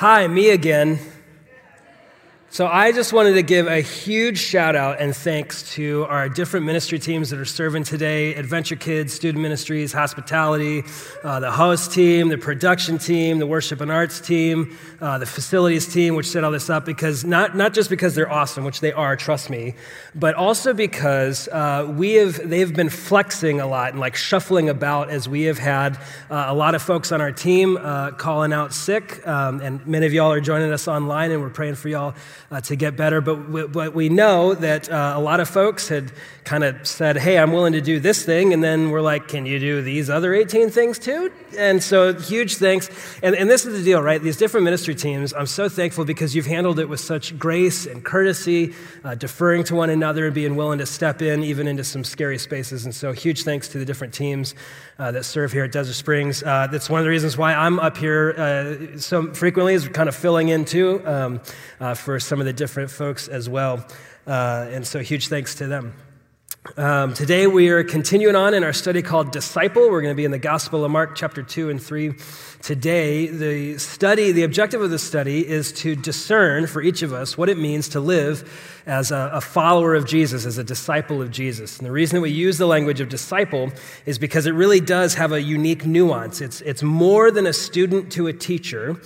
Hi, me again. So, I just wanted to give a huge shout out and thanks to our different ministry teams that are serving today Adventure Kids, Student Ministries, Hospitality, uh, the host team, the production team, the worship and arts team, uh, the facilities team, which set all this up, because not, not just because they're awesome, which they are, trust me, but also because uh, we have, they've been flexing a lot and like shuffling about as we have had uh, a lot of folks on our team uh, calling out sick. Um, and many of y'all are joining us online, and we're praying for y'all uh, to get better. But we, but we know that uh, a lot of folks had kind of said, hey, I'm willing to do this thing. And then we're like, can you do these other 18 things too? And so huge thanks. And, and this is the deal, right? These different ministry teams, I'm so thankful because you've handled it with such grace and courtesy, uh, deferring to one another and being willing to step in even into some scary spaces. And so huge thanks to the different teams uh, that serve here at Desert Springs. Uh, that's one of the reasons why I'm up here uh, so frequently is kind of filling in too um, uh, for some of the different folks as well. Uh, and so huge thanks to them. Um, today we are continuing on in our study called Disciple. We're going to be in the Gospel of Mark, chapter 2 and 3 today. The study, the objective of the study is to discern for each of us what it means to live as a, a, follower of Jesus, as a disciple of Jesus. And the reason we use the language of disciple is because it really does have a unique nuance. It's, it's more than a student to a teacher,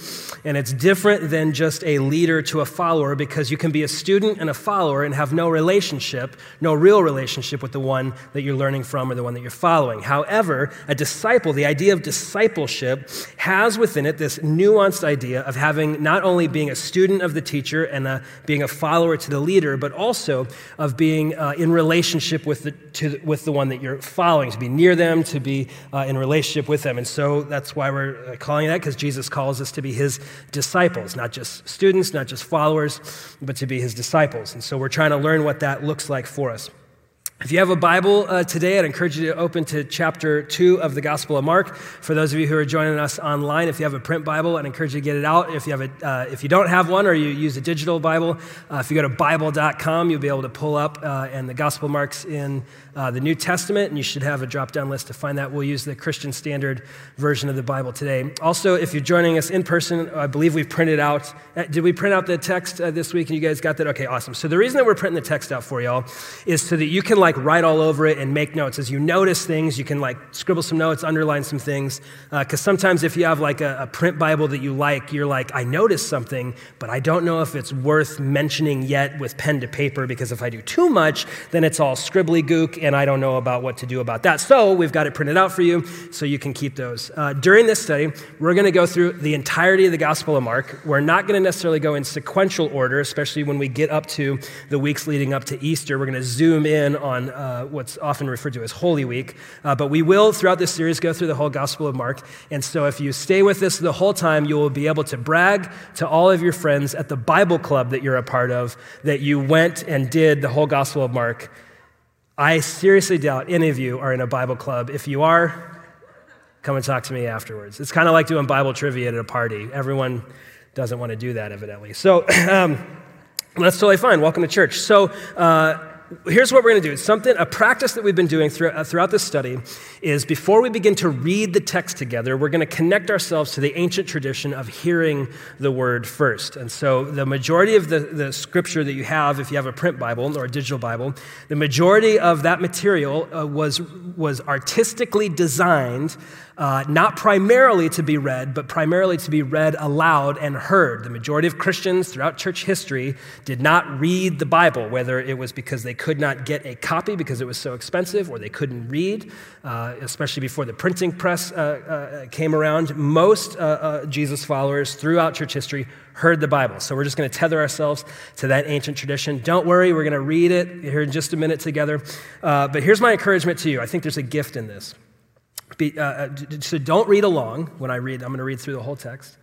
and it's different than just a leader to a follower because you can be a student and a follower and have no relationship, no real relationship with the one that you're learning from or the one that you're following. However, a disciple, the idea of discipleship, has within it this nuanced idea of having not only being a student of the teacher and a, being a follower to the leader, but also of being uh, in relationship with the, to, with the one that you're following, to be near them, to be uh, in relationship with them. And so that's why we're uh, calling that, because Jesus calls us to be his disciples, not just students, not just followers, but to be his disciples. And so we're trying to learn what that looks like for us. If you have a Bible uh, today, I'd encourage you to open to chapter 2 of the Gospel of Mark. For those of you who are joining us online, if you have a print Bible, I'd encourage you to get it out. If you, have a, uh, if you don't have one or you use a digital Bible, uh, if you go to Bible.com, you'll be able to pull up, uh, and the Gospel Mark's in uh, the New Testament, and you should have a drop down list to find that. We'll use the Christian Standard version of the Bible today. Also, if you're joining us in person, I believe we've printed out. Uh, did we print out the text this week and you guys got that? Okay, awesome. So, the reason that we're printing the text out for y'all is so that you can like write all over it and make notes. As you notice things, you can like scribble some notes, underline some things. Because uh, sometimes if you have like a, a print Bible that you like, you're like, I noticed something, but I don't know if it's worth mentioning yet with pen to paper because if I do too much, then it's all scribbly gook and I don't know about what to do about that. So we've got it printed out for you so you can keep those. Uh, during this study, we're going to go through the entirety of the Gospel of Mark. We're not going to necessarily go in sequential order, especially when we get up to the weeks leading up to Easter. We're going to zoom in on uh, what's often referred to as Holy Week. Uh, but we will, throughout this series, go through the whole Gospel of Mark. And so if you stay with us the whole time, you will be able to brag to all of your friends at the Bible club that you're a part of that you went and did the whole Gospel of Mark I seriously doubt any of you are in a Bible club. If you are, come and talk to me afterwards. It's kind of like doing Bible trivia at a party. Everyone doesn't want to do that, evidently. So um, that's totally fine. Welcome to church. So, uh, here's what we're going to do. It's something, a practice that we've been doing throughout, throughout this study is before we begin to read the text together, we're going to connect ourselves to the ancient tradition of hearing the word first. And so the majority of the, the scripture that you have, if you have a print Bible or a digital Bible, the majority of that material uh, was, was artistically designed uh, not primarily to be read, but primarily to be read aloud and heard. The majority of Christians throughout church history did not read the Bible, whether it was because they could not get a copy because it was so expensive or they couldn't read, uh, especially before the printing press uh, uh came around. Most uh, uh, Jesus followers throughout church history heard the Bible. So we're just going to tether ourselves to that ancient tradition. Don't worry, we're going to read it here in just a minute together. but here's my encouragement to you I think there's a gift in this. Be, so don't read along when I read. I'm going to read through the whole text.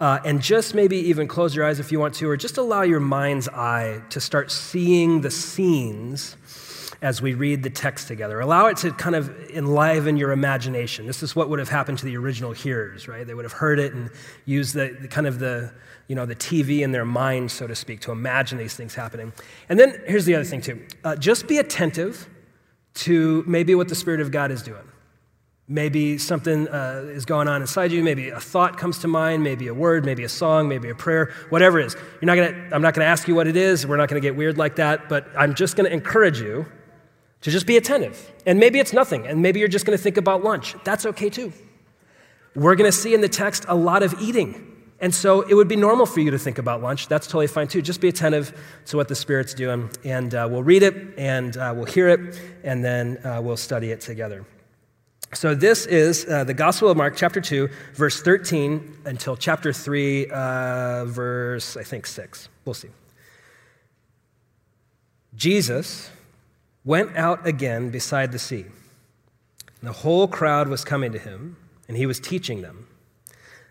Uh, and just maybe even close your eyes if you want to, or just allow your mind's eye to start seeing the scenes as we read the text together. Allow it to kind of enliven your imagination. This is what would have happened to the original hearers, right? They would have heard it and used the, the kind of the, you know, the TV in their mind, so to speak, to imagine these things happening. And then here's the other thing, too. Uh, just be attentive to maybe what the Spirit of God is doing. Maybe something uh, is going on inside you. Maybe a thought comes to mind. Maybe a word. Maybe a song. Maybe a prayer. Whatever it is. You're not gonna, I'm not going to ask you what it is. We're not going to get weird like that. But I'm just going to encourage you to just be attentive. And maybe it's nothing. And maybe you're just going to think about lunch. That's okay too. We're going to see in the text a lot of eating. And so it would be normal for you to think about lunch. That's totally fine too. Just be attentive to what the Spirit's doing. And uh, we'll read it and uh, we'll hear it and then uh, we'll study it together. So this is uh, the Gospel of Mark, chapter 2, verse 13 until chapter 3, uh, verse, I think, 6. We'll see. Jesus went out again beside the sea. The whole crowd was coming to him, and he was teaching them.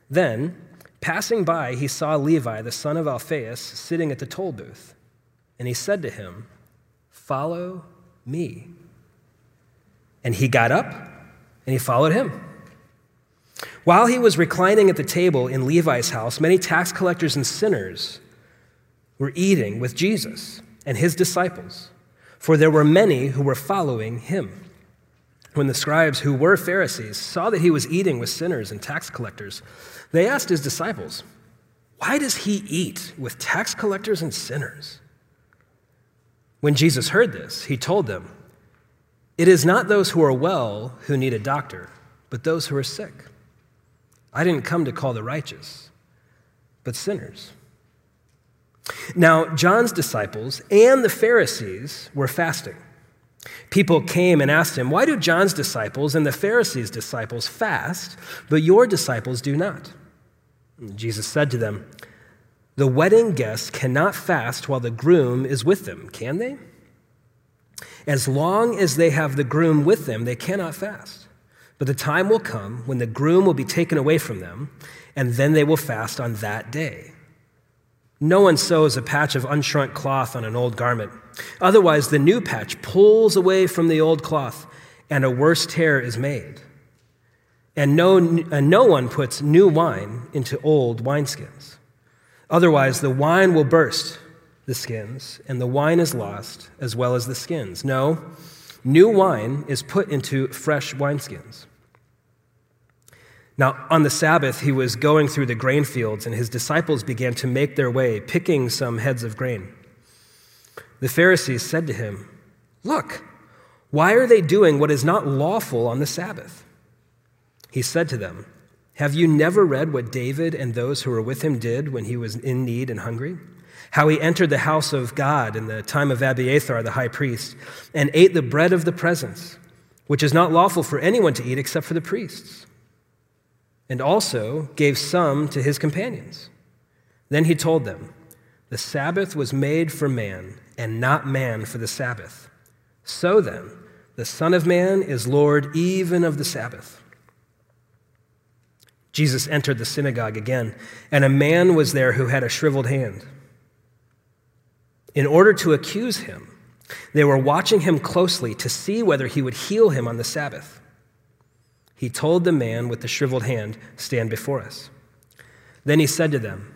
Then, Passing by, he saw Levi, the son of Alphaeus, sitting at the toll booth. And he said to him, Follow me. And he got up and he followed him. While he was reclining at the table in Levi's house, many tax collectors and sinners were eating with Jesus and his disciples, for there were many who were following him. When the scribes, who were Pharisees, saw that he was eating with sinners and tax collectors, they asked his disciples, Why does he eat with tax collectors and sinners? When Jesus heard this, he told them, It is not those who are well who need a doctor, but those who are sick. I didn't come to call the righteous, but sinners. Now, John's disciples and the Pharisees were fasting. People came and asked him, Why do John's disciples and the Pharisees' disciples fast, but your disciples do not? And Jesus said to them, The wedding guests cannot fast while the groom is with them, can they? As long as they have the groom with them, they cannot fast. But the time will come when the groom will be taken away from them, and then they will fast on that day. No one sews a patch of unshrunk cloth on an old garment. Otherwise, the new patch pulls away from the old cloth, and a worse tear is made. And no, and no one puts new wine into old wineskins. Otherwise, the wine will burst the skins, and the wine is lost as well as the skins. No, new wine is put into fresh wineskins. Now, on the Sabbath, he was going through the grain fields, and his disciples began to make their way, picking some heads of grain. The Pharisees said to him, Look, why are they doing what is not lawful on the Sabbath? He said to them, Have you never read what David and those who were with him did when he was in need and hungry? How he entered the house of God in the time of Abiathar the high priest and ate the bread of the presence, which is not lawful for anyone to eat except for the priests and also gave some to his companions. Then he told them, The Sabbath was made for man, and not man for the Sabbath. So then, the Son of Man is Lord even of the Sabbath. Jesus entered the synagogue again, and a man was there who had a shriveled hand. In order to accuse him, they were watching him closely to see whether he would heal him on the Sabbath he told the man with the shriveled hand, Stand before us. Then he said to them,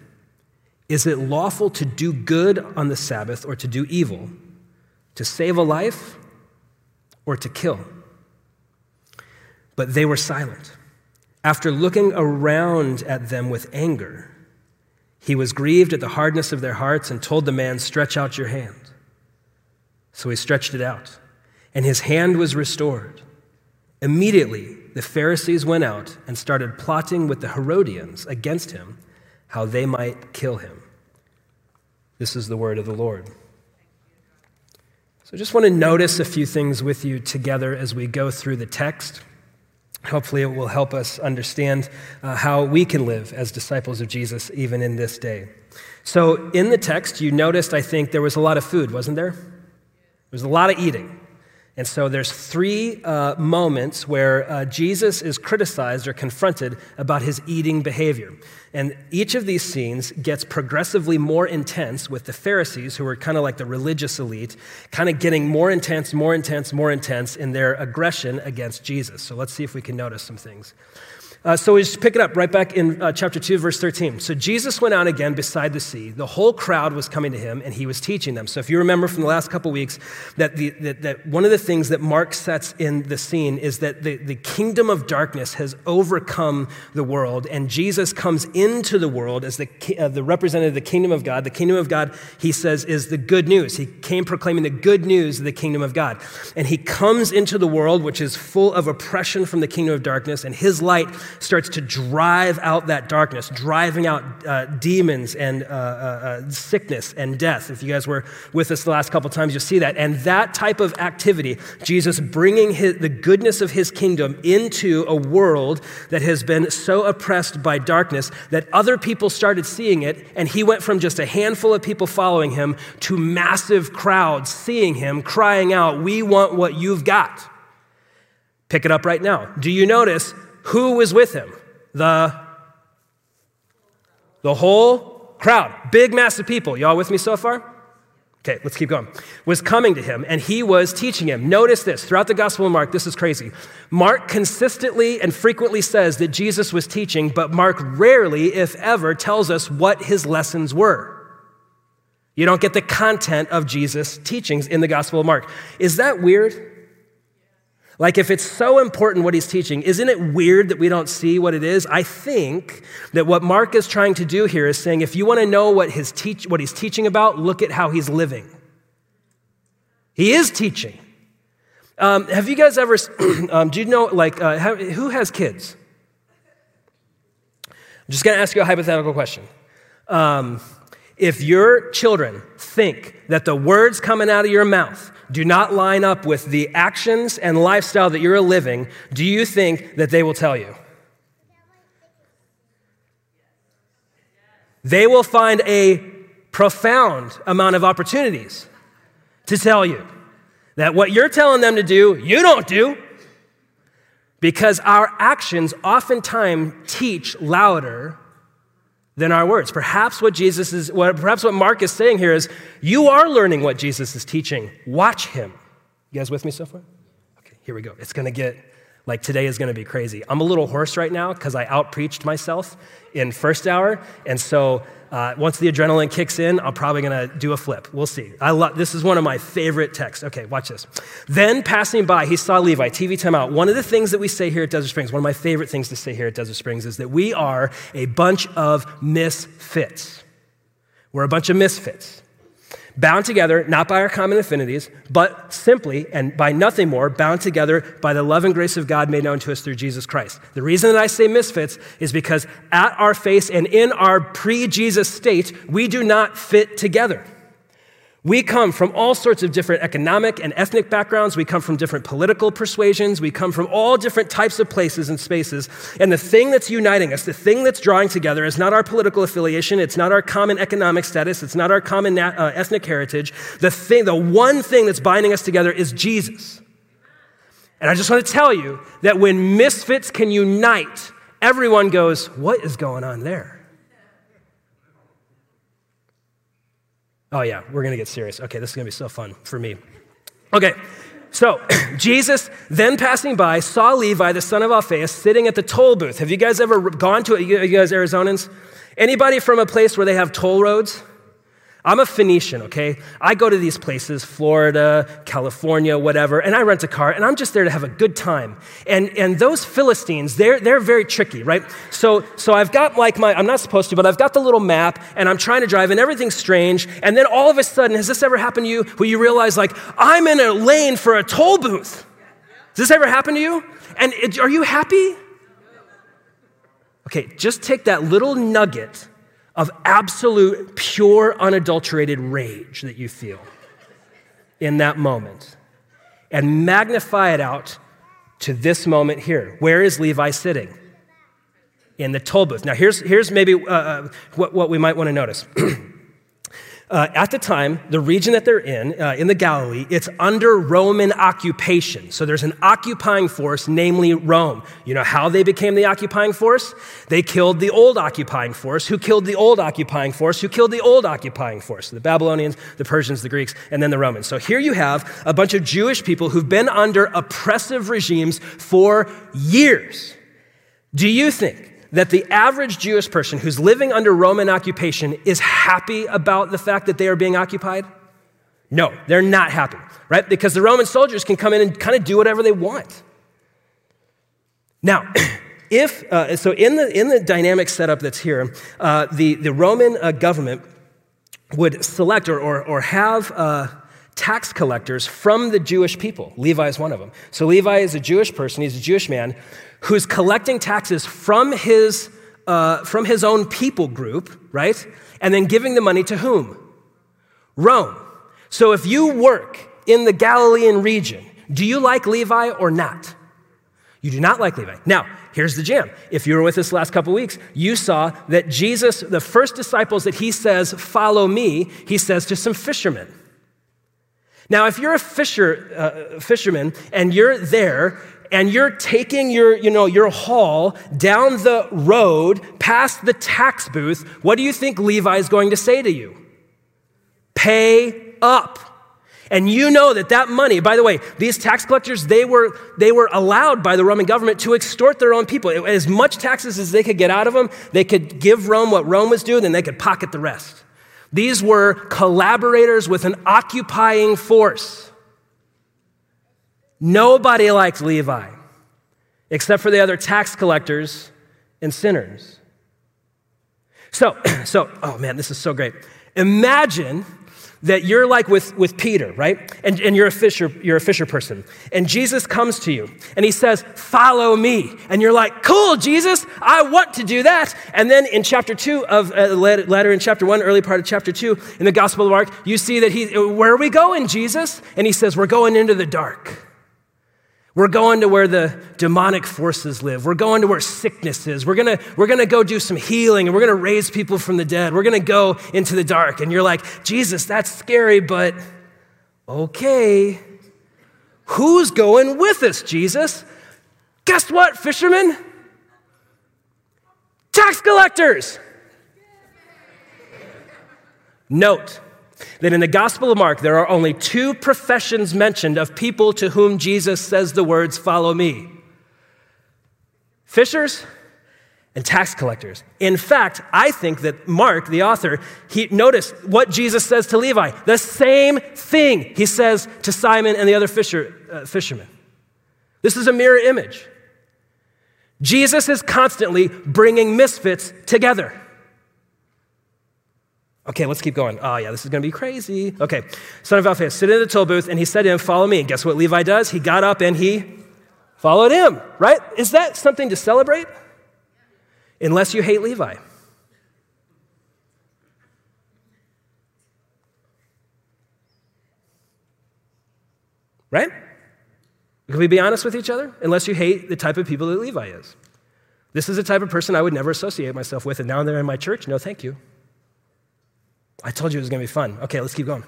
Is it lawful to do good on the Sabbath or to do evil, to save a life or to kill? But they were silent. After looking around at them with anger, he was grieved at the hardness of their hearts and told the man, Stretch out your hand. So he stretched it out, and his hand was restored. Immediately, the Pharisees went out and started plotting with the Herodians against him, how they might kill him. This is the word of the Lord. So I just want to notice a few things with you together as we go through the text. Hopefully, it will help us understand uh, how we can live as disciples of Jesus even in this day. So, in the text, you noticed, I think, there was a lot of food, wasn't there? There was a lot of eating. And so there's three uh, moments where uh, Jesus is criticized or confronted about his eating behavior. And each of these scenes gets progressively more intense with the Pharisees, who are kind of like the religious elite, kind of getting more intense, more intense, more intense in their aggression against Jesus. So let's see if we can notice some things. Uh, so we just pick it up right back in uh, chapter 2, verse 13. So Jesus went out again beside the sea. The whole crowd was coming to him, and he was teaching them. So if you remember from the last couple weeks, that, the, that, that one of the things that Mark sets in the scene is that the, the kingdom of darkness has overcome the world, and Jesus comes into the world as the, uh, the representative of the kingdom of God. The kingdom of God, he says, is the good news. He came proclaiming the good news of the kingdom of God. And he comes into the world, which is full of oppression from the kingdom of darkness, and his light starts to drive out that darkness, driving out uh, demons and uh, uh, uh, sickness and death. If you guys were with us the last couple times, you'll see that. And that type of activity, Jesus bringing his, the goodness of his kingdom into a world that has been so oppressed by darkness that other people started seeing it, and he went from just a handful of people following him to massive crowds seeing him, crying out, We want what you've got. Pick it up right now. Do you notice who was with him? The, the whole crowd. Big, mass of people. Y'all with me so far? Okay, let's keep going. Was coming to him and he was teaching him. Notice this throughout the Gospel of Mark, this is crazy. Mark consistently and frequently says that Jesus was teaching, but Mark rarely, if ever, tells us what his lessons were. You don't get the content of Jesus' teachings in the Gospel of Mark. Is that weird? Like, if it's so important what he's teaching, isn't it weird that we don't see what it is? I think that what Mark is trying to do here is saying if you want to know what, his teach, what he's teaching about, look at how he's living. He is teaching. Um, have you guys ever, um, do you know, like, uh, how, who has kids? I'm just going to ask you a hypothetical question. Um, if your children think that the words coming out of your mouth do not line up with the actions and lifestyle that you're living, do you think that they will tell you? They will find a profound amount of opportunities to tell you that what you're telling them to do, you don't do. Because our actions oftentimes teach louder than our words. Perhaps what Jesus is, what, perhaps what Mark is saying here is, you are learning what Jesus is teaching. Watch him. You guys with me so far? Okay, here we go. It's going to get like today is going to be crazy. I'm a little hoarse right now because I outpreached myself in first hour, and so uh, once the adrenaline kicks in, I'm probably going to do a flip. We'll see. I love this is one of my favorite texts. Okay, watch this. Then passing by, he saw Levi. TV timeout. One of the things that we say here at Desert Springs, one of my favorite things to say here at Desert Springs, is that we are a bunch of misfits. We're a bunch of misfits bound together not by our common affinities, but simply and by nothing more, bound together by the love and grace of God made known to us through Jesus Christ. The reason that I say misfits is because at our face and in our pre Jesus state, we do not fit together. We come from all sorts of different economic and ethnic backgrounds. We come from different political persuasions. We come from all different types of places and spaces. And the thing that's uniting us, the thing that's drawing together, is not our political affiliation. It's not our common economic status. It's not our common uh, ethnic heritage. The thing, the one thing that's binding us together is Jesus. And I just want to tell you that when misfits can unite, everyone goes, What is going on there? Oh, yeah, we're going to get serious. Okay, this is going to be so fun for me. Okay, so Jesus, then passing by, saw Levi, the son of Alphaeus, sitting at the toll booth. Have you guys ever gone to it? You guys Arizonans? Anybody from a place where they have toll roads? I'm a Phoenician, okay? I go to these places, Florida, California, whatever, and I rent a car, and I'm just there to have a good time. And, and those Philistines, they're, they're very tricky, right? So, so I've got like my, I'm not supposed to, but I've got the little map, and I'm trying to drive, and everything's strange. And then all of a sudden, has this ever happened to you where you realize, like, I'm in a lane for a toll booth? Does this ever happen to you? And it, are you happy? Okay, just take that little nugget of absolute, pure, unadulterated rage that you feel in that moment and magnify it out to this moment here. Where is Levi sitting? In the toll booth. Now, here's, here's maybe uh, uh what, what we might want to notice. Uh, at the time, the region that they're in, uh, in the Galilee, it's under Roman occupation. So there's an occupying force, namely Rome. You know how they became the occupying force? They killed the old occupying force. Who killed the old occupying force? Who killed the old occupying force? The Babylonians, the Persians, the Greeks, and then the Romans. So here you have a bunch of Jewish people who've been under oppressive regimes for years. Do you think that the average Jewish person who's living under Roman occupation is happy about the fact that they are being occupied? No, they're not happy, right? Because the Roman soldiers can come in and kind of do whatever they want. Now, if, uh, so in the, in the dynamic setup that's here, uh, the, the Roman uh, government would select or, or, or have uh, tax collectors from the Jewish people. Levi is one of them. So Levi is a Jewish person, he's a Jewish man who's collecting taxes from his, uh, from his own people group, right? And then giving the money to whom? Rome. So if you work in the Galilean region, do you like Levi or not? You do not like Levi. Now, here's the jam. If you were with us last couple weeks, you saw that Jesus, the first disciples that he says, Follow me, he says to some fishermen. Now, if you're a fisher, uh, fisherman and you're there and you're taking your, you know, your haul down the road past the tax booth, what do you think Levi is going to say to you? Pay up. And you know that that money, by the way, these tax collectors, they were, they were allowed by the Roman government to extort their own people. As much taxes as they could get out of them, they could give Rome what Rome was due, then they could pocket the rest. These were collaborators with an occupying force. Nobody liked Levi, except for the other tax collectors and sinners. So, so, oh man, this is so great. Imagine that you're like with, with Peter, right? And, and you're, a fisher, you're a fisher person. And Jesus comes to you and he says, Follow me. And you're like, Cool, Jesus, I want to do that. And then in chapter two of uh, letter in chapter one, early part of chapter two, in the Gospel of Mark, you see that he, Where are we going, Jesus? And he says, We're going into the dark. We're going to where the demonic forces live. We're going to where sickness is. We're to, we're to go do some healing and we're to raise people from the dead. We're to go into the dark. And you're like, Jesus, that's scary, but okay. Who's going with us, Jesus? Guess what, fishermen? Tax collectors. Note, that in the Gospel of Mark, there are only two professions mentioned of people to whom Jesus says the words, Follow me fishers and tax collectors. In fact, I think that Mark, the author, he noticed what Jesus says to Levi, the same thing he says to Simon and the other fisher, uh, fishermen. This is a mirror image. Jesus is constantly bringing misfits together. Okay, let's keep going. Oh, yeah, this is going to be crazy. Okay, son of Alphaeus, sit in the toll booth, and he said to him, Follow me. And guess what Levi does? He got up and he followed him, right? Is that something to celebrate? Unless you hate Levi. Right? Can we be honest with each other? Unless you hate the type of people that Levi is. This is the type of person I would never associate myself with, and now they're in my church. No, thank you. I told you it was going to be fun. Okay, let's keep going.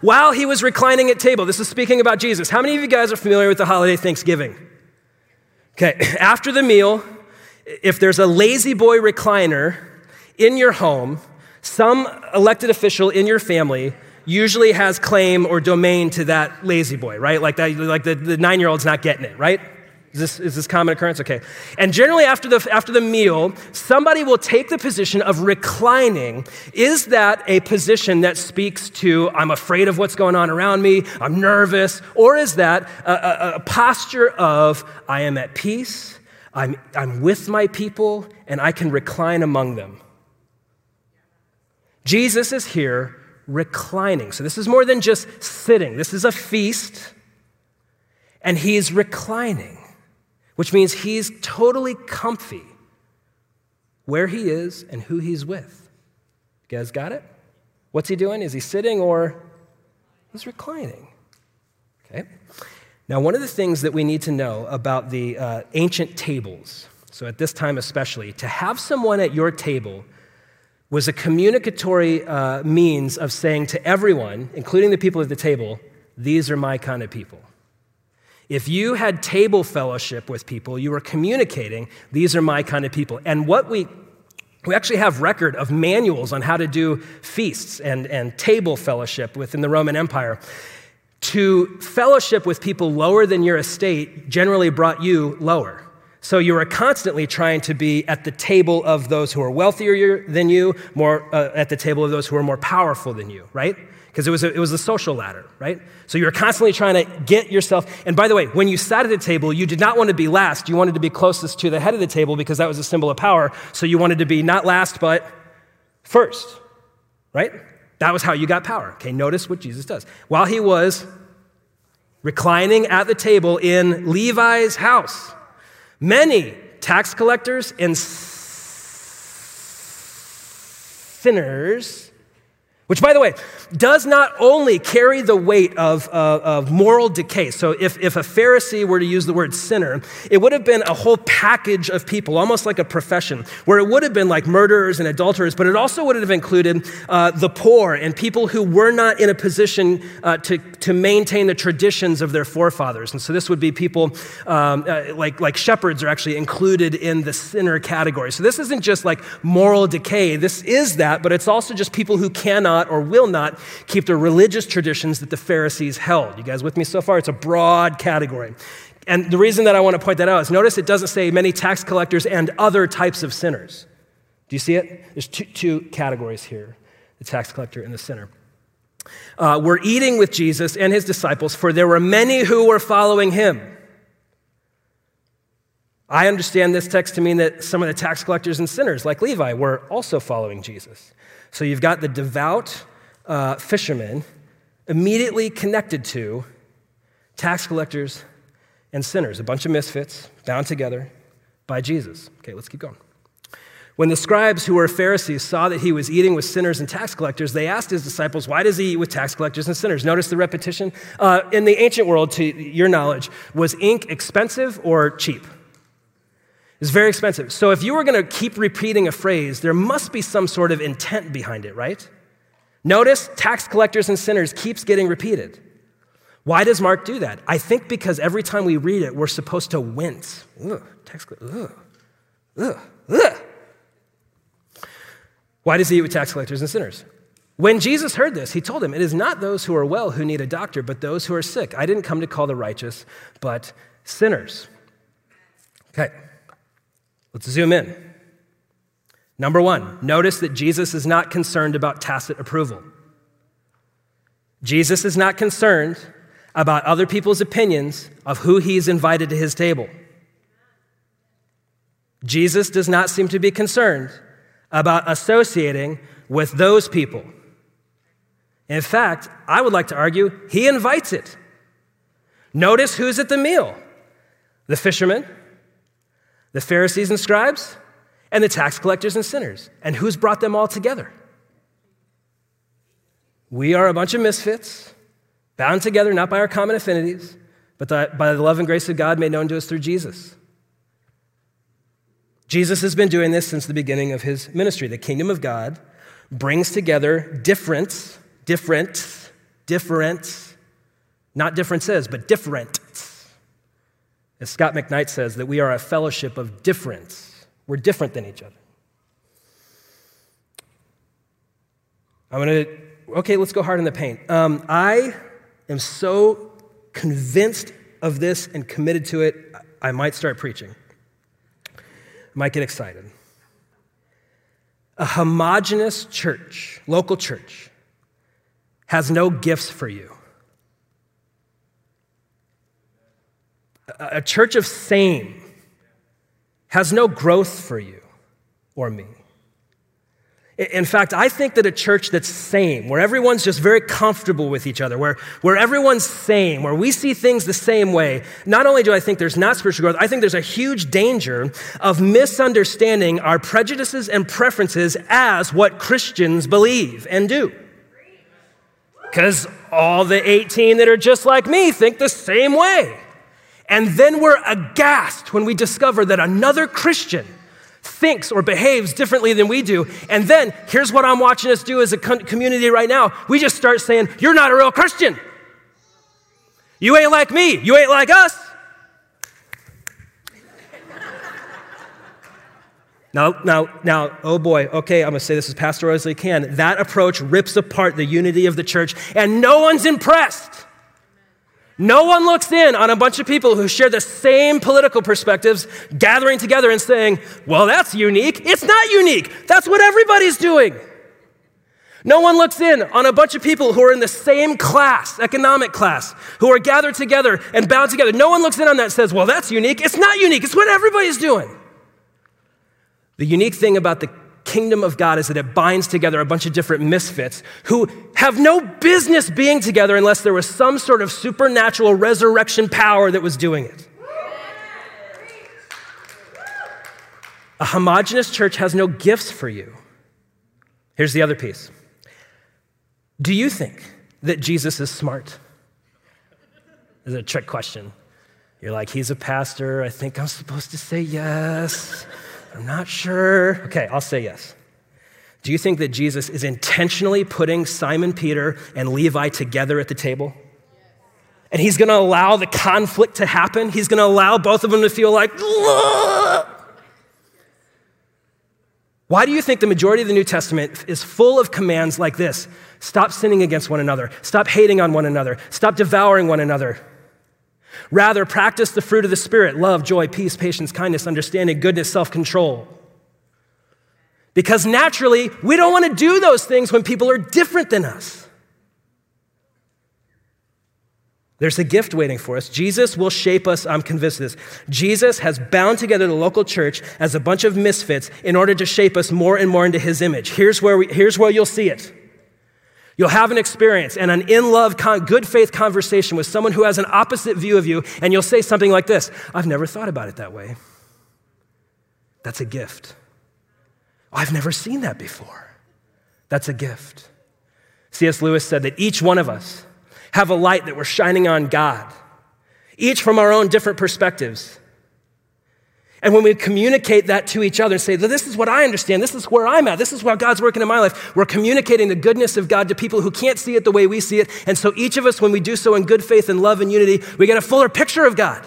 While he was reclining at table, this is speaking about Jesus. How many of you guys are familiar with the holiday Thanksgiving? Okay, after the meal, if there's a La-Z-Boy recliner in your home, some elected official in your family usually has claim or domain to that La-Z-Boy, right? Like that, like the, the nine-year-old's not getting it, right? Is this, is this common occurrence? Okay. And generally, after the, after the meal, somebody will take the position of reclining. Is that a position that speaks to, I'm afraid of what's going on around me, I'm nervous? Or is that a, a, a posture of, I am at peace, I'm, I'm with my people, and I can recline among them? Jesus is here reclining. So this is more than just sitting, this is a feast, and he's reclining which means he's totally comfy where he is and who he's with. You guys got it? What's he doing? Is he sitting or he's reclining? Okay. Now, one of the things that we need to know about the uh, ancient tables, so at this time especially, to have someone at your table was a communicatory uh, means of saying to everyone, including the people at the table, these are my kind of people. If you had table fellowship with people, you were communicating, these are my kind of people. And what we we actually have record of manuals on how to do feasts and, and table fellowship within the Roman Empire. To fellowship with people lower than your estate generally brought you lower. So you were constantly trying to be at the table of those who are wealthier than you, more uh, at the table of those who are more powerful than you, right? Because it was, a, it was a social ladder, right? So you were constantly trying to get yourself. And by the way, when you sat at the table, you did not want to be last. You wanted to be closest to the head of the table because that was a symbol of power. So you wanted to be not last, but first, right? That was how you got power. Okay, notice what Jesus does. While he was reclining at the table in Levi's house, Many tax collectors and sinners which, by the way, does not only carry the weight of, uh, of moral decay. So, if, if a Pharisee were to use the word sinner, it would have been a whole package of people, almost like a profession, where it would have been like murderers and adulterers, but it also would have included uh, the poor and people who were not in a position uh, to, to maintain the traditions of their forefathers. And so, this would be people um, uh, like, like shepherds are actually included in the sinner category. So, this isn't just like moral decay, this is that, but it's also just people who cannot not or will not keep the religious traditions that the Pharisees held. You guys with me so far? It's a broad category. And the reason that I want to point that out is notice it doesn't say many tax collectors and other types of sinners. Do you see it? There's two, two categories here the tax collector and the sinner. Uh, we're eating with Jesus and his disciples, for there were many who were following him. I understand this text to mean that some of the tax collectors and sinners, like Levi, were also following Jesus. So you've got the devout uh, fishermen immediately connected to tax collectors and sinners, a bunch of misfits bound together by Jesus. Okay, let's keep going. When the scribes who were Pharisees saw that he was eating with sinners and tax collectors, they asked his disciples, Why does he eat with tax collectors and sinners? Notice the repetition. Uh, in the ancient world, to your knowledge, was ink expensive or cheap? It's very expensive. So if you were going to keep repeating a phrase, there must be some sort of intent behind it, right? Notice tax collectors and sinners keeps getting repeated. Why does Mark do that? I think because every time we read it, we're supposed to wince. Ugh, tax, ugh, ugh, ugh. Why does he eat with tax collectors and sinners? When Jesus heard this, he told him, It is not those who are well who need a doctor, but those who are sick. I didn't come to call the righteous, but sinners. Okay. Let's zoom in. Number one, notice that Jesus is not concerned about tacit approval. Jesus is not concerned about other people's opinions of who he's invited to his table. Jesus does not seem to be concerned about associating with those people. In fact, I would like to argue he invites it. Notice who's at the meal the fishermen, the Pharisees and scribes, and the tax collectors and sinners. And who's brought them all together? We are a bunch of misfits, bound together not by our common affinities, but by the love and grace of God made known to us through Jesus. Jesus has been doing this since the beginning of his ministry. The kingdom of God brings together different, different, different, not differences, but different as Scot McKnight says, that we are a fellowship of difference. We're different than each other. I'm going to, okay, let's go hard in the paint. Um, I am so convinced of this and committed to it, I might start preaching. I might get excited. A homogenous church, local church, has no gifts for you. A church of same has no growth for you or me. In fact, I think that a church that's same, where everyone's just very comfortable with each other, where, where everyone's same, where we see things the same way, not only do I think there's not spiritual growth, I think there's a huge danger of misunderstanding our prejudices and preferences as what Christians believe and do. Because all the 18 that are just like me think the same way. And then we're aghast when we discover that another Christian thinks or behaves differently than we do. And then here's what I'm watching us do as a community right now we just start saying, You're not a real Christian. You ain't like me. You ain't like us. Now, now, now, oh boy, okay, I'm gonna say this as pastoral as I can. That approach rips apart the unity of the church, and no one's impressed. No one looks in on a bunch of people who share the same political perspectives gathering together and saying, well, that's unique. It's not unique. That's what everybody's doing. No one looks in on a bunch of people who are in the same class, economic class, who are gathered together and bound together. No one looks in on that and says, well, that's unique. It's not unique. It's what everybody's doing. The unique thing about the kingdom of God is that it binds together a bunch of different misfits who have no business being together unless there was some sort of supernatural resurrection power that was doing it. A homogenous church has no gifts for you. Here's the other piece. Do you think that Jesus is smart? This is a trick question. You're like, he's a pastor. I think I'm supposed to say yes. I'm not sure. Okay, I'll say yes. Do you think that Jesus is intentionally putting Simon Peter and Levi together at the table? And he's gonna allow the conflict to happen? He's gonna allow both of them to feel like, Ugh! Why do you think the majority of the New Testament is full of commands like this? Stop sinning against one another. Stop hating on one another. Stop devouring one another. Rather, practice the fruit of the Spirit love, joy, peace, patience, kindness, understanding, goodness, self control. Because naturally, we don't want to do those things when people are different than us. There's a gift waiting for us. Jesus will shape us. I'm convinced of this. Jesus has bound together the local church as a bunch of misfits in order to shape us more and more into his image. Here's where, we, here's where you'll see it. You'll have an experience and an in love, good faith conversation with someone who has an opposite view of you, and you'll say something like this I've never thought about it that way. That's a gift. I've never seen that before. That's a gift. C.S. Lewis said that each one of us have a light that we're shining on God, each from our own different perspectives. And when we communicate that to each other and say, This is what I understand, this is where I'm at, this is how God's working in my life, we're communicating the goodness of God to people who can't see it the way we see it. And so each of us, when we do so in good faith and love and unity, we get a fuller picture of God.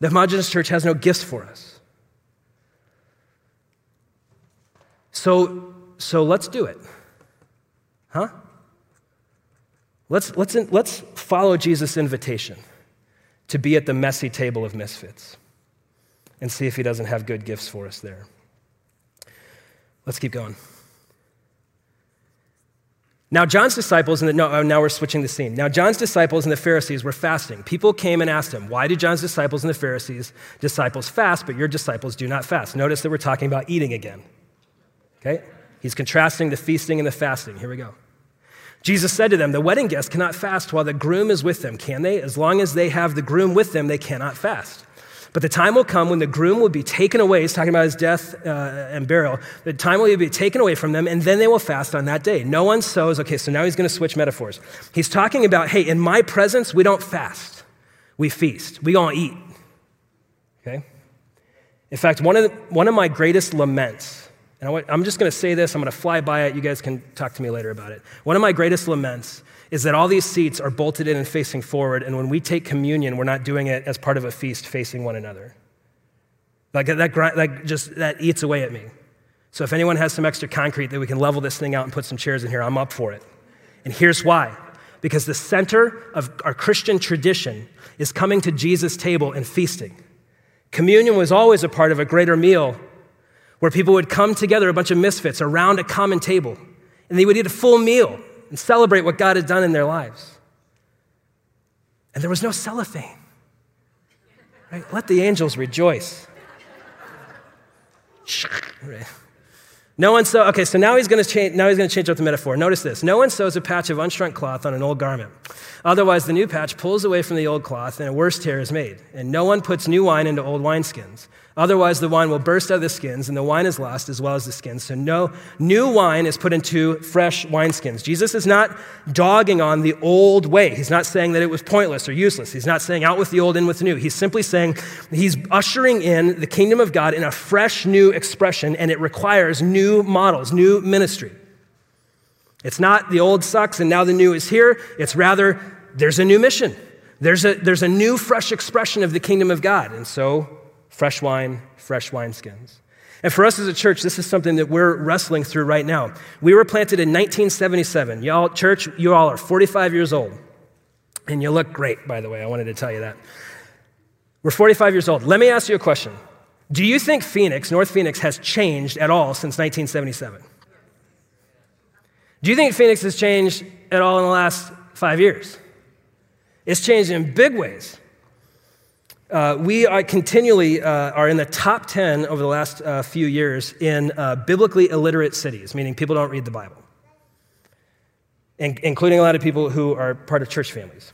The homogenous church has no gifts for us. So, so let's do it. Huh? Let's, let's, let's follow Jesus' invitation to be at the messy table of misfits and see if he doesn't have good gifts for us there. Let's keep going. Now, John's disciples, and the, no, uh, now we're switching the scene. Now, John's disciples and the Pharisees were fasting. People came and asked him, Why do John's disciples and the Pharisees disciples fast, but your disciples do not fast? Notice that we're talking about eating again. Okay? He's contrasting the feasting and the fasting. Here we go. Jesus said to them, The wedding guests cannot fast while the groom is with them, can they? As long as they have the groom with them, they cannot fast. But the time will come when the groom will be taken away. He's talking about his death uh, and burial. The time will be taken away from them, and then they will fast on that day. No one sows. Okay, so now he's going to switch metaphors. He's talking about, hey, in my presence, we don't fast, we feast. We all eat. Okay? In fact, one of, the, one of my greatest laments and I'm just going to say this, I'm going to fly by it. You guys can talk to me later about it. One of my greatest laments is that all these seats are bolted in and facing forward, and when we take communion, we're not doing it as part of a feast facing one another. Like that, that just that eats away at me. So if anyone has some extra concrete that we can level this thing out and put some chairs in here, I'm up for it. And here's why. Because the center of our Christian tradition is coming to Jesus' table and feasting. Communion was always a part of a greater meal where people would come together, a bunch of misfits, around a common table, and they would eat a full meal and celebrate what God had done in their lives. And there was no cellophane. Right? Let the angels rejoice. No one sews. Okay, so now he's going to change. Now he's going to change up the metaphor. Notice this: No one sews a patch of unshrunk cloth on an old garment. Otherwise, the new patch pulls away from the old cloth, and a worse tear is made. And no one puts new wine into old wineskins. Otherwise, the wine will burst out of the skins, and the wine is lost as well as the skins. So, no new wine is put into fresh wineskins. Jesus is not dogging on the old way. He's not saying that it was pointless or useless. He's not saying out with the old, in with the new. He's simply saying he's ushering in the kingdom of God in a fresh, new expression, and it requires new models, new ministry. It's not the old sucks and now the new is here. It's rather there's a new mission. There's a, there's a new, fresh expression of the kingdom of God. And so fresh wine, fresh wineskins. And for us as a church, this is something that we're wrestling through right now. We were planted in 1977. Y'all, church, you all are 45 years old. And you look great, by the way. I wanted to tell you that. We're 45 years old. Let me ask you a question. Do you think Phoenix, North Phoenix, has changed at all since 1977? Do you think Phoenix has changed at all in the last five years? It's changed in big ways. Uh, we are continually uh, are in the top 10 over the last uh, few years in uh, biblically illiterate cities, meaning people don't read the Bible, in- including a lot of people who are part of church families.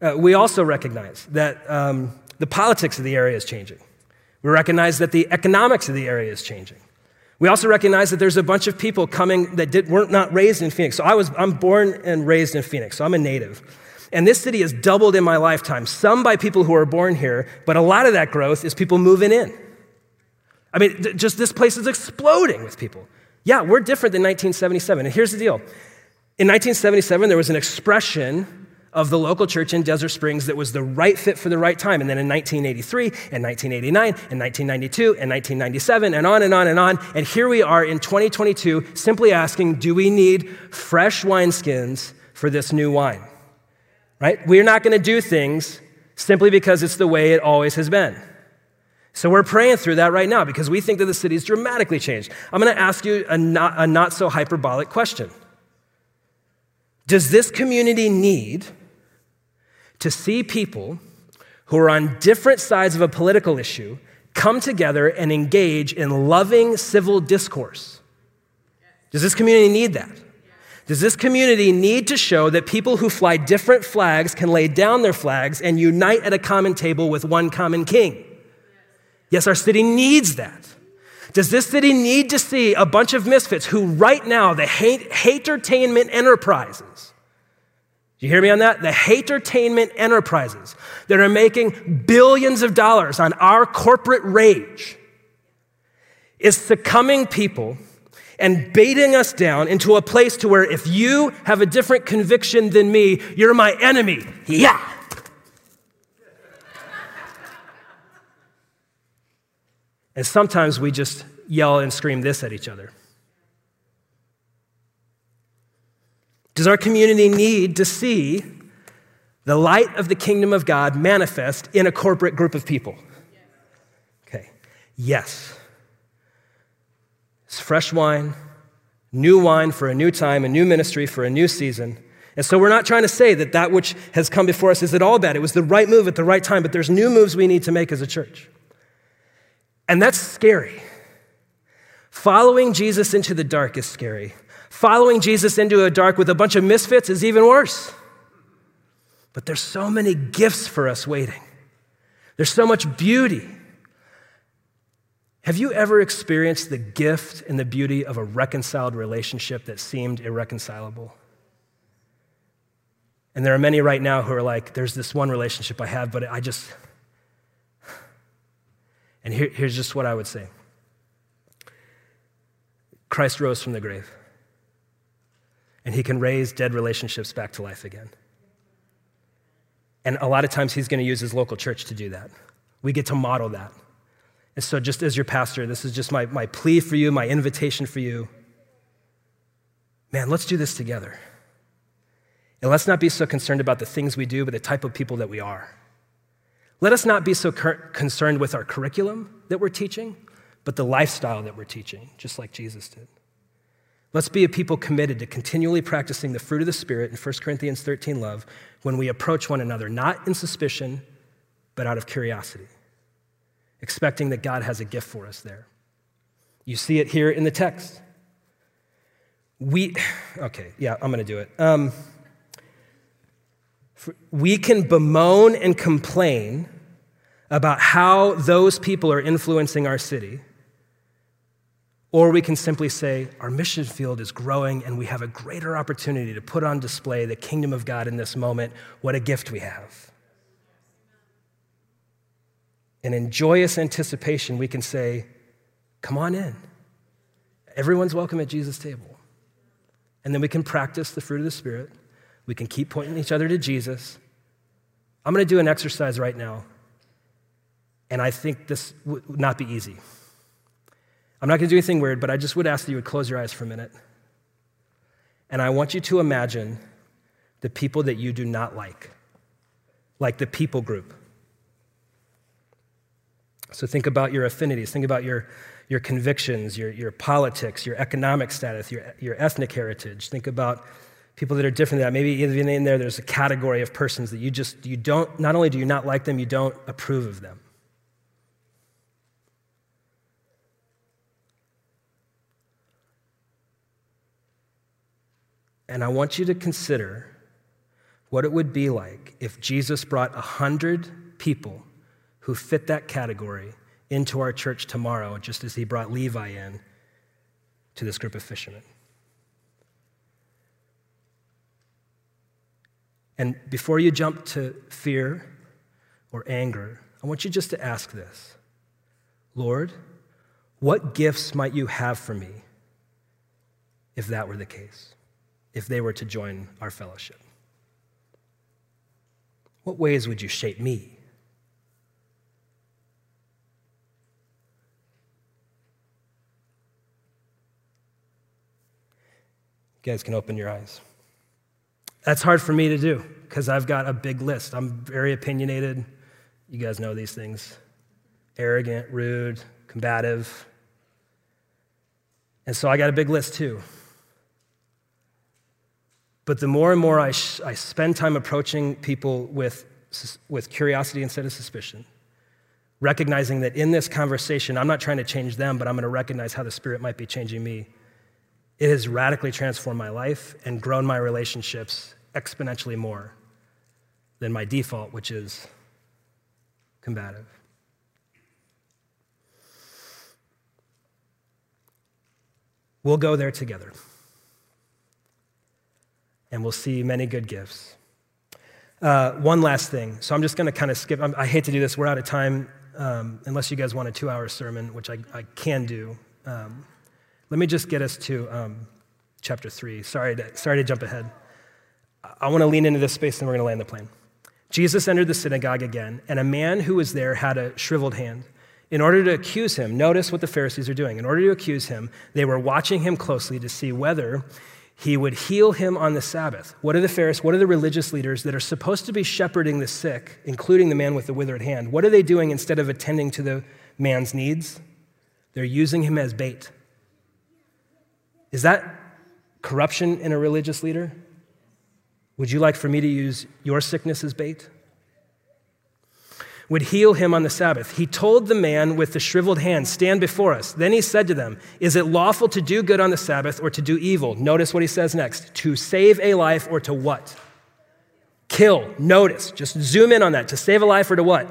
Uh, we also recognize that um, the politics of the area is changing. We recognize that the economics of the area is changing. We also recognize that there's a bunch of people coming that did, weren't not raised in Phoenix. So I was, I'm born and raised in Phoenix, so I'm a native. And this city has doubled in my lifetime, some by people who are born here, but a lot of that growth is people moving in. I mean, just this place is exploding with people. Yeah, we're different than 1977. And here's the deal in 1977, there was an expression of the local church in Desert Springs that was the right fit for the right time. And then in 1983, and 1989, and 1992, and 1997, and on and on and on. And here we are in 2022, simply asking, do we need fresh wineskins for this new wine? Right? We're not going to do things simply because it's the way it always has been. So we're praying through that right now because we think that the city's dramatically changed. I'm going to ask you a not, a not so hyperbolic question. Does this community need to see people who are on different sides of a political issue come together and engage in loving civil discourse. Does this community need that? Does this community need to show that people who fly different flags can lay down their flags and unite at a common table with one common king? Yes, our city needs that. Does this city need to see a bunch of misfits who, right now, the hate, entertainment enterprises, do you hear me on that? The entertainment enterprises that are making billions of dollars on our corporate rage is succumbing people and baiting us down into a place to where if you have a different conviction than me, you're my enemy. Yeah. And sometimes we just yell and scream this at each other. Does our community need to see the light of the kingdom of God manifest in a corporate group of people? Okay, yes. It's fresh wine, new wine for a new time, a new ministry for a new season. And so we're not trying to say that that which has come before us is at all bad. It was the right move at the right time, but there's new moves we need to make as a church. And that's scary. Following Jesus into the dark is scary. Following Jesus into a dark with a bunch of misfits is even worse. But there's so many gifts for us waiting. There's so much beauty. Have you ever experienced the gift and the beauty of a reconciled relationship that seemed irreconcilable? And there are many right now who are like, there's this one relationship I have, but I just. And here, here's just what I would say Christ rose from the grave and he can raise dead relationships back to life again. And a lot of times he's going to use his local church to do that. We get to model that. And so, just as your pastor, this is just my, my plea for you, my invitation for you. Man, let's do this together. And let's not be so concerned about the things we do, but the type of people that we are. Let us not be so cur- concerned with our curriculum that we're teaching, but the lifestyle that we're teaching, just like Jesus did. Let's be a people committed to continually practicing the fruit of the Spirit in 1 Corinthians 13 love when we approach one another, not in suspicion, but out of curiosity, expecting that God has a gift for us there. You see it here in the text. We, okay, yeah, I'm going to do it. Um, we can bemoan and complain about how those people are influencing our city or we can simply say, our mission field is growing and we have a greater opportunity to put on display the kingdom of God in this moment. What a gift we have. And in joyous anticipation, we can say, come on in. Everyone's welcome at Jesus' table. And then we can practice the fruit of the Spirit. We can keep pointing each other to Jesus. I'm going to do an exercise right now. And I think this would not be easy. I'm not going to do anything weird, but I just would ask that you would close your eyes for a minute. And I want you to imagine the people that you do not like, like the people group. So think about your affinities, think about your, your convictions, your, your politics, your economic status, your, your ethnic heritage. Think about people that are different than that. Maybe even in there, there's a category of persons that you just, you don't, not only do you not like them, you don't approve of them. And I want you to consider what it would be like if Jesus brought a hundred people who fit that category into our church tomorrow, just as he brought Levi in to this group of fishermen. And before you jump to fear or anger, I want you just to ask this Lord, what gifts might you have for me if that were the case, if they were to join our fellowship? What ways would you shape me? You guys can open your eyes. That's hard for me to do because I've got a big list. I'm very opinionated. You guys know these things arrogant, rude, combative. And so I got a big list too. But the more and more I, sh- I spend time approaching people with, with curiosity instead of suspicion, recognizing that in this conversation, I'm not trying to change them, but I'm going to recognize how the Spirit might be changing me it has radically transformed my life and grown my relationships exponentially more than my default, which is combative. We'll go there together. And we'll see many good gifts. Uh, one last thing. So I'm just going to kind of skip. I'm, i hate to do this. We're out of time, um, unless you guys want a two hour sermon, which I, I can do. Um, let me just get us to um, chapter 3. Sorry to, sorry to jump ahead. I want to lean into this space and we're going to land the plane. Jesus entered the synagogue again, and a man who was there had a shriveled hand. In order to accuse him, notice what the Pharisees are doing. In order to accuse him, they were watching him closely to see whether he would heal him on the Sabbath. What are the Pharisees, what are the religious leaders that are supposed to be shepherding the sick, including the man with the withered hand? What are they doing instead of attending to the man's needs? They're using him as bait. Is that corruption in a religious leader? Would you like for me to use your sickness as bait? Would heal him on the Sabbath. He told the man with the shriveled hand, Stand before us. Then he said to them, Is it lawful to do good on the Sabbath or to do evil? Notice what he says next to save a life or to what? Kill. Notice, just zoom in on that. To save a life or to what?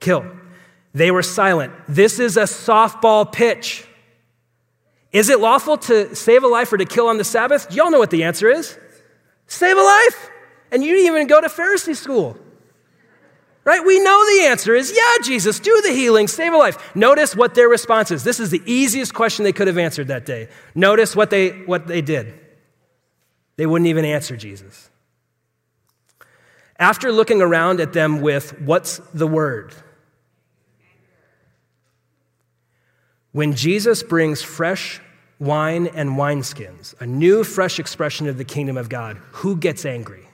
Kill. They were silent. This is a softball pitch. Is it lawful to save a life or to kill on the Sabbath? Y'all know what the answer is. Save a life. And you didn't even go to Pharisee school. Right? We know the answer is yeah, Jesus, do the healing, save a life. Notice what their response is. This is the easiest question they could have answered that day. Notice what they, what they did. They wouldn't even answer Jesus. After looking around at them with, what's the word? When Jesus brings fresh wine and wineskins, a new, fresh expression of the kingdom of God, who gets angry?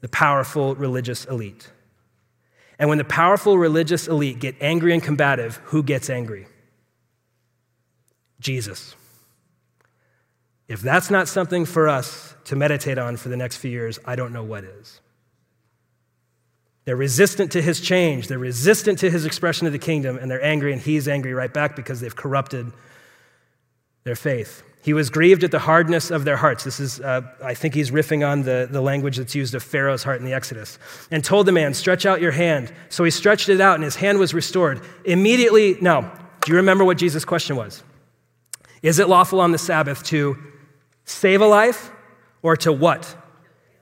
The powerful religious elite. And when the powerful religious elite get angry and combative, who gets angry? Jesus. If that's not something for us to meditate on for the next few years, I don't know what is. They're resistant to his change. They're resistant to his expression of the kingdom, and they're angry, and he's angry right back because they've corrupted their faith. He was grieved at the hardness of their hearts. This is, uh, I think he's riffing on the, the language that's used of Pharaoh's heart in the Exodus. And told the man, Stretch out your hand. So he stretched it out, and his hand was restored. Immediately, now, do you remember what Jesus' question was? Is it lawful on the Sabbath to save a life or to what?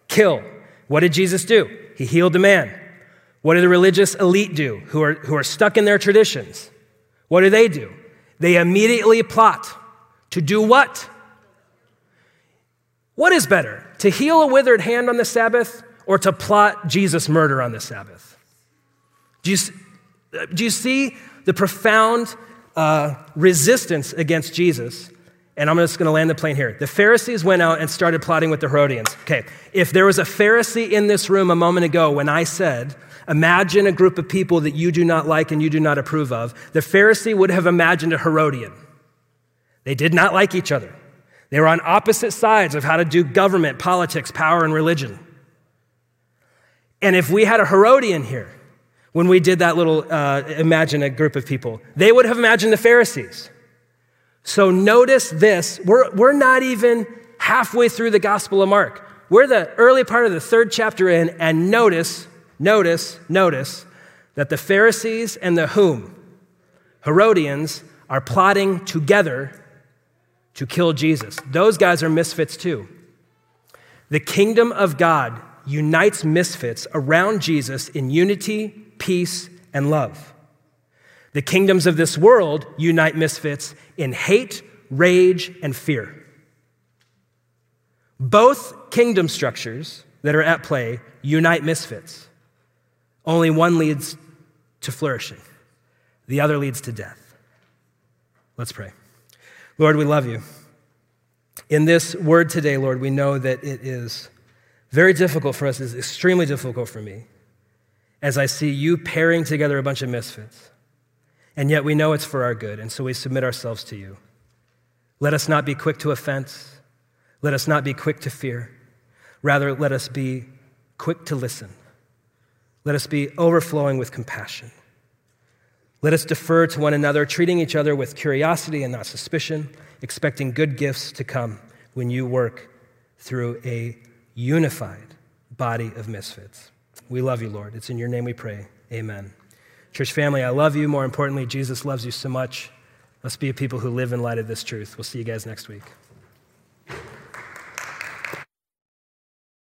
Kill. What did Jesus do? He healed the man. What do the religious elite do who are, who are stuck in their traditions? What do they do? They immediately plot to do what? What is better, to heal a withered hand on the Sabbath or to plot Jesus' murder on the Sabbath? Do you, do you see the profound uh, resistance against Jesus. And I'm just going to land the plane here. The Pharisees went out and started plotting with the Herodians. Okay, if there was a Pharisee in this room a moment ago when I said, Imagine a group of people that you do not like and you do not approve of, the Pharisee would have imagined a Herodian. They did not like each other. They were on opposite sides of how to do government, politics, power, and religion. And if we had a Herodian here, when we did that little uh, imagine a group of people, they would have imagined the Pharisees. So notice this we're, we're not even halfway through the Gospel of Mark. We're the early part of the third chapter in, and notice, notice, notice that the Pharisees and the whom? Herodians are plotting together to kill Jesus. Those guys are misfits too. The kingdom of God unites misfits around Jesus in unity, peace, and love. The kingdoms of this world unite misfits in hate, rage, and fear. Both kingdom structures that are at play unite misfits. Only one leads to flourishing, the other leads to death. Let's pray. Lord, we love you. In this word today, Lord, we know that it is very difficult for us, it's extremely difficult for me as I see you pairing together a bunch of misfits. And yet we know it's for our good, and so we submit ourselves to you. Let us not be quick to offense. Let us not be quick to fear. Rather, let us be quick to listen. Let us be overflowing with compassion. Let us defer to one another, treating each other with curiosity and not suspicion, expecting good gifts to come when you work through a unified body of misfits. We love you, Lord. It's in your name we pray. Amen. Church family, I love you. More importantly, Jesus loves you so much. Let's be people who live in light of this truth. We'll see you guys next week.